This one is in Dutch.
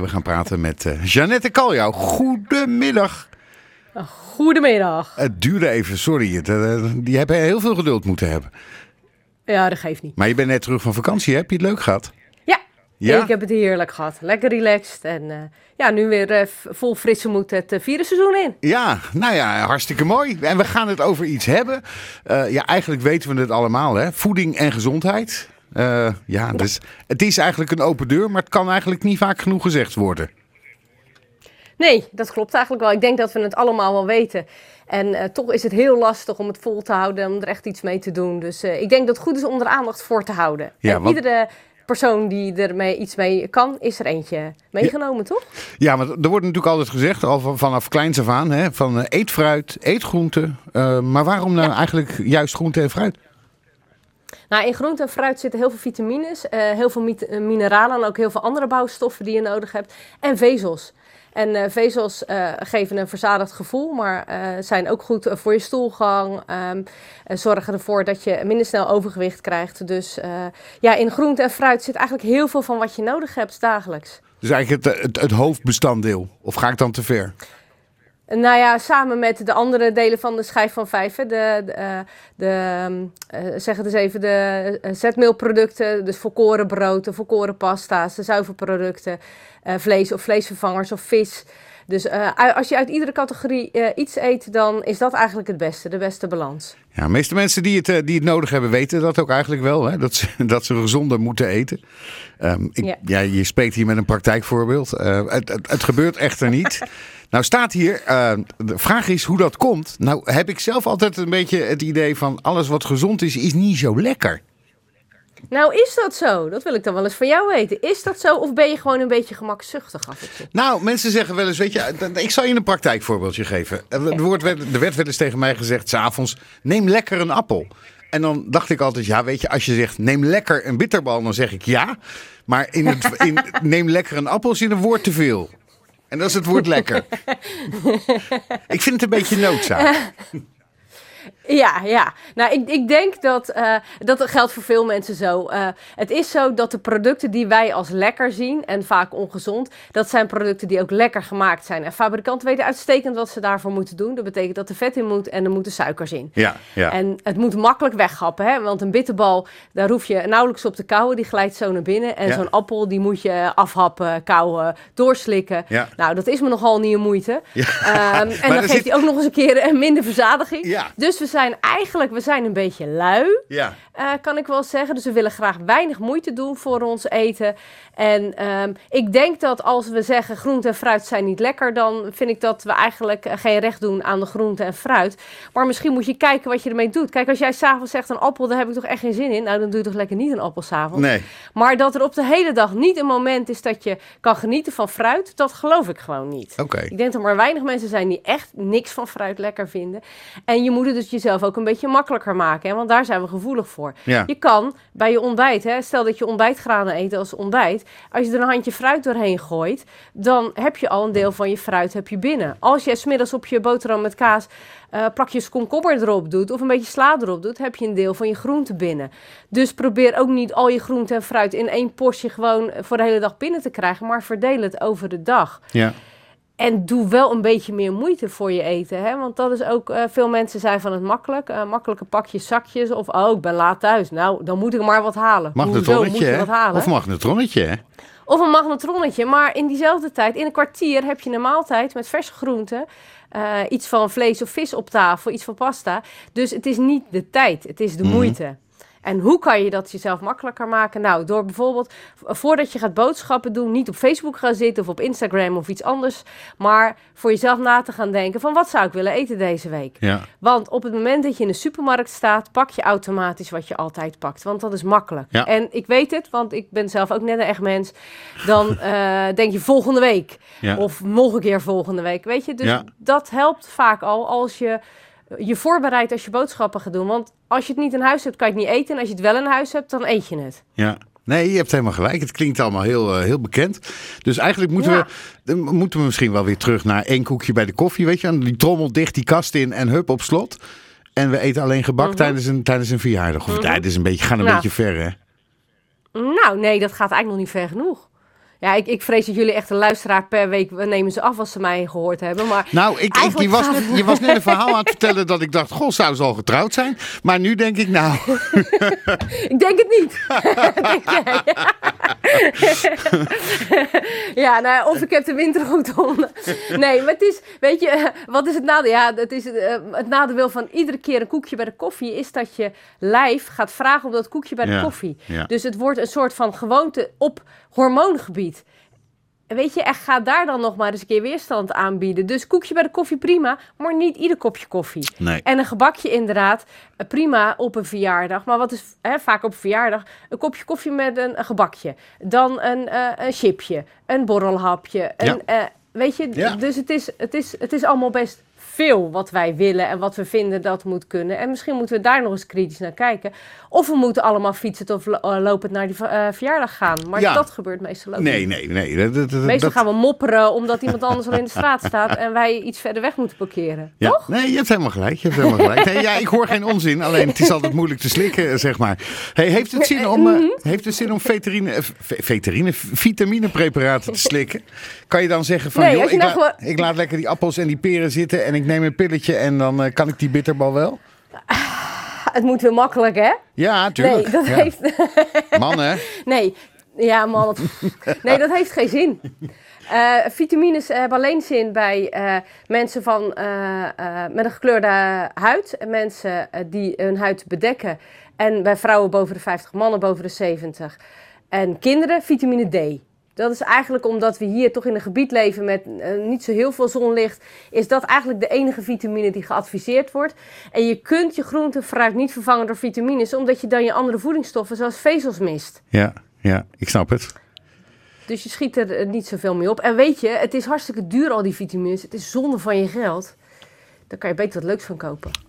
We gaan praten met uh, Jeannette Kaljouw. Goedemiddag. Goedemiddag. Het duurde even, sorry. Eh, die hebben heel veel geduld moeten hebben. Ja, dat geeft niet. Maar je bent net terug van vakantie, heb je het leuk gehad? Ja, ja? ik heb het heerlijk gehad. Lekker relaxed en uh, ja, nu weer uh, vol frisse moed het uh, virusseizoen in. Ja, nou ja, hartstikke mooi. En we gaan het over iets hebben. ja, eigenlijk weten we het allemaal, hè. Voeding en gezondheid. Uh, ja, dus het is eigenlijk een open deur, maar het kan eigenlijk niet vaak genoeg gezegd worden. Nee, dat klopt eigenlijk wel. Ik denk dat we het allemaal wel weten. En uh, toch is het heel lastig om het vol te houden, om er echt iets mee te doen. Dus uh, ik denk dat het goed is om er aandacht voor te houden. Ja, en want... iedere persoon die er iets mee kan, is er eentje meegenomen, ja. toch? Ja, maar er wordt natuurlijk altijd gezegd, al vanaf kleins af aan, hè, van eet fruit, eet groente. maar waarom nou ja. eigenlijk juist groente en fruit? Nou, in groente en fruit zitten heel veel vitamines, uh, heel veel mineralen en ook heel veel andere bouwstoffen die je nodig hebt. En vezels. En uh, vezels geven een verzadigd gevoel, maar zijn ook goed voor je stoelgang. Um, zorgen ervoor dat je minder snel overgewicht krijgt. Dus ja, in groente en fruit zit eigenlijk heel veel van wat je nodig hebt dagelijks. Dus eigenlijk het, het, het hoofdbestanddeel, of ga ik dan te ver? Nou ja, samen met de andere delen van de schijf van vijf. De, de, de uh, zeg het eens even, de uh, zetmeelproducten. Dus volkoren de volkoren pasta's, de zuivelproducten. Vlees of vleesvervangers of vis. Dus als je uit iedere categorie iets eet, dan is dat eigenlijk het beste, de beste balans. Ja, de meeste mensen die het, die het nodig hebben, weten dat ook eigenlijk wel. Hè? Dat, ze, dat ze gezonder moeten eten. Um, ik, ja. ja. je spreekt hier met een praktijkvoorbeeld. het, het, het gebeurt echter niet. Nou staat hier, de vraag is hoe dat komt. Nou heb ik zelf altijd een beetje het idee van alles wat gezond is, is niet zo lekker. Nou, is dat zo? Dat wil ik dan wel eens van jou weten. Is dat zo of ben je gewoon een beetje gemakzuchtig af en toe? Nou, mensen zeggen wel eens, weet je, ik zal je een praktijkvoorbeeldje geven. Er, wordt, er werd wel eens tegen mij gezegd, s'avonds, neem lekker een appel. En dan dacht ik altijd, ja, weet je, als je zegt neem lekker een bitterbal, dan zeg ik ja. Maar in het, in, neem lekker een appel is in een woord te veel. En dat is het woord lekker. ik vind het een beetje noodzaak. Ja, ja. Nou, ik, ik denk dat uh, dat geldt voor veel mensen zo. Uh, het is zo dat de producten die wij als lekker zien en vaak ongezond, dat zijn producten die ook lekker gemaakt zijn. En fabrikanten weten uitstekend wat ze daarvoor moeten doen. Dat betekent dat er vet in moet en er moeten suikers in. Ja, ja. En het moet makkelijk weggappen, hè? want een bitterbal, daar hoef je nauwelijks op te kauwen. Die glijdt zo naar binnen. En ja. zo'n appel, die moet je afhappen, kauwen, doorslikken. Ja. Nou, dat is me nogal niet een moeite. Ja. Um, en dan geeft zit... hij ook nog eens een keer een minder verzadiging. Ja. Dus we zijn eigenlijk, we zijn een beetje lui, ja. uh, kan ik wel zeggen. Dus we willen graag weinig moeite doen voor ons eten. En um, ik denk dat als we zeggen groente en fruit zijn niet lekker, dan vind ik dat we eigenlijk geen recht doen aan de groente en fruit. Maar misschien moet je kijken wat je ermee doet. Kijk, als jij s'avonds zegt een appel, daar heb ik toch echt geen zin in. Nou, dan doe je toch lekker niet een appel s'avonds. Nee. Maar dat er op de hele dag niet een moment is dat je kan genieten van fruit, dat geloof ik gewoon niet. Oké. Okay. Ik denk dat er maar weinig mensen zijn die echt niks van fruit lekker vinden. En je moet het dus jezelf ook een beetje makkelijker maken, hè? want daar zijn we gevoelig voor. Ja. Je kan bij je ontbijt, hè, stel dat je ontbijtgranen eet als ontbijt, als je er een handje fruit doorheen gooit, dan heb je al een deel van je fruit heb je binnen. Als je smiddags op je boterham met kaas uh, plakjes komkommer erop doet of een beetje sla erop doet, heb je een deel van je groente binnen. Dus probeer ook niet al je groente en fruit in één postje gewoon voor de hele dag binnen te krijgen, maar verdeel het over de dag. Ja. En doe wel een beetje meer moeite voor je eten. Hè? Want dat is ook, uh, veel mensen zijn van het makkelijk. Uh, makkelijke pakjes, zakjes. Of, oh, ik ben laat thuis. Nou, dan moet ik maar wat halen. Magnetronnetje, hè? Wat halen? Of magnetronnetje, hè? Of een magnetronnetje. Maar in diezelfde tijd, in een kwartier, heb je een maaltijd met verse groenten. Uh, iets van vlees of vis op tafel, iets van pasta. Dus het is niet de tijd, het is de mm -hmm. moeite. En hoe kan je dat jezelf makkelijker maken? Nou, door bijvoorbeeld voordat je gaat boodschappen doen, niet op Facebook gaan zitten of op Instagram of iets anders, maar voor jezelf na te gaan denken van wat zou ik willen eten deze week? Ja. Want op het moment dat je in de supermarkt staat, pak je automatisch wat je altijd pakt, want dat is makkelijk. Ja. En ik weet het, want ik ben zelf ook net een echt mens. Dan uh, denk je volgende week ja. of nog een keer volgende week, weet je? Dus dat helpt vaak al als je je voorbereidt als je boodschappen gaat doen. Want als je het niet in huis hebt, kan je het niet eten. En als je het wel in huis hebt, dan eet je het. Ja. Nee, je hebt helemaal gelijk. Het klinkt allemaal heel, uh, heel bekend. Dus eigenlijk moeten, Ja. we, moeten we misschien wel weer terug naar één koekje bij de koffie. Weet je, die trommel dicht, die kast in en hup op slot. En we eten alleen gebak Mhm. tijdens, een, tijdens een verjaardag. Of Mhm. tijdens een beetje, gaan een Nou. beetje ver, hè? Nou, nee, dat gaat eigenlijk nog niet ver genoeg. Ja, ik, ik vrees dat jullie echt een luisteraar per week we nemen ze af als ze mij gehoord hebben. Maar Nou, ik, ik, je, eigenlijk was net, je was net een verhaal aan het vertellen dat ik dacht, goh, zou ze al getrouwd zijn? Maar nu denk ik, nou, Ik denk het niet. Denk jij? ja, nou, of ik heb de wintergoed om. Nee, maar het is, weet je, wat is het nadeel? Ja, het, is, eh, het nadeel van iedere keer een koekje bij de koffie is dat je lijf gaat vragen om dat koekje bij de Ja, koffie. ja. Dus het wordt een soort van gewoonte op hormoongebied. Weet je, en ga daar dan nog maar eens een keer weerstand aanbieden. Dus koekje bij de koffie prima, maar niet ieder kopje koffie. nee. En een gebakje inderdaad, eh, prima op een verjaardag. Maar wat is hè, vaak op een verjaardag? Een kopje koffie met een, een gebakje. Dan een, eh, een chipje, een borrelhapje. Een, Ja. eh, weet je, Ja. dus het is, het, is, het is allemaal best veel wat wij willen en wat we vinden dat moet kunnen. En misschien moeten we daar nog eens kritisch naar kijken. Of we moeten allemaal fietsen of eh, lopend naar die eh, verjaardag gaan. Maar Ja. dat gebeurt meestal ook Nee, niet. nee, nee. Dat, dat- Meestal dat- gaan we mopperen omdat iemand anders al in de straat staat en wij iets verder weg moeten parkeren. Ja, Toch? nee, je hebt helemaal gelijk. Je hebt helemaal gelijk. Nee, ja, ik hoor geen onzin. Alleen het is altijd moeilijk te slikken, zeg maar. Hey, heeft het zin om, Mhm. eh, heeft het zin om veterine, ve- veterine, vitaminepreparaten te slikken? Kan je dan zeggen van, Nee, joh, ik, nou gewoon- ik laat lekker die appels en die peren zitten en ik neem een pilletje en dan eh, kan ik die bitterbal wel? Het moet weer makkelijk, hè? Ja, tuurlijk. Nee, dat Ja. heeft... Man, hè? Nee, ja man, nee, dat heeft geen zin. Eh, vitamines hebben alleen zin bij eh, mensen van, eh, eh, met een gekleurde huid. En mensen eh, die hun huid bedekken. En bij vrouwen boven de 50, mannen boven de 70. En kinderen vitamine D. Dat is eigenlijk omdat we hier toch in een gebied leven met eh, niet zo heel veel zonlicht. Is dat eigenlijk de enige vitamine die geadviseerd wordt. En je kunt je groente en fruit niet vervangen door vitamines. Omdat je dan je andere voedingsstoffen zoals vezels mist. Ja, ja, ik snap het. Dus je schiet er eh, niet zoveel mee op. En weet je, het is hartstikke duur al die vitamines. Het is zonde van je geld. Daar kan je beter wat leuks van kopen.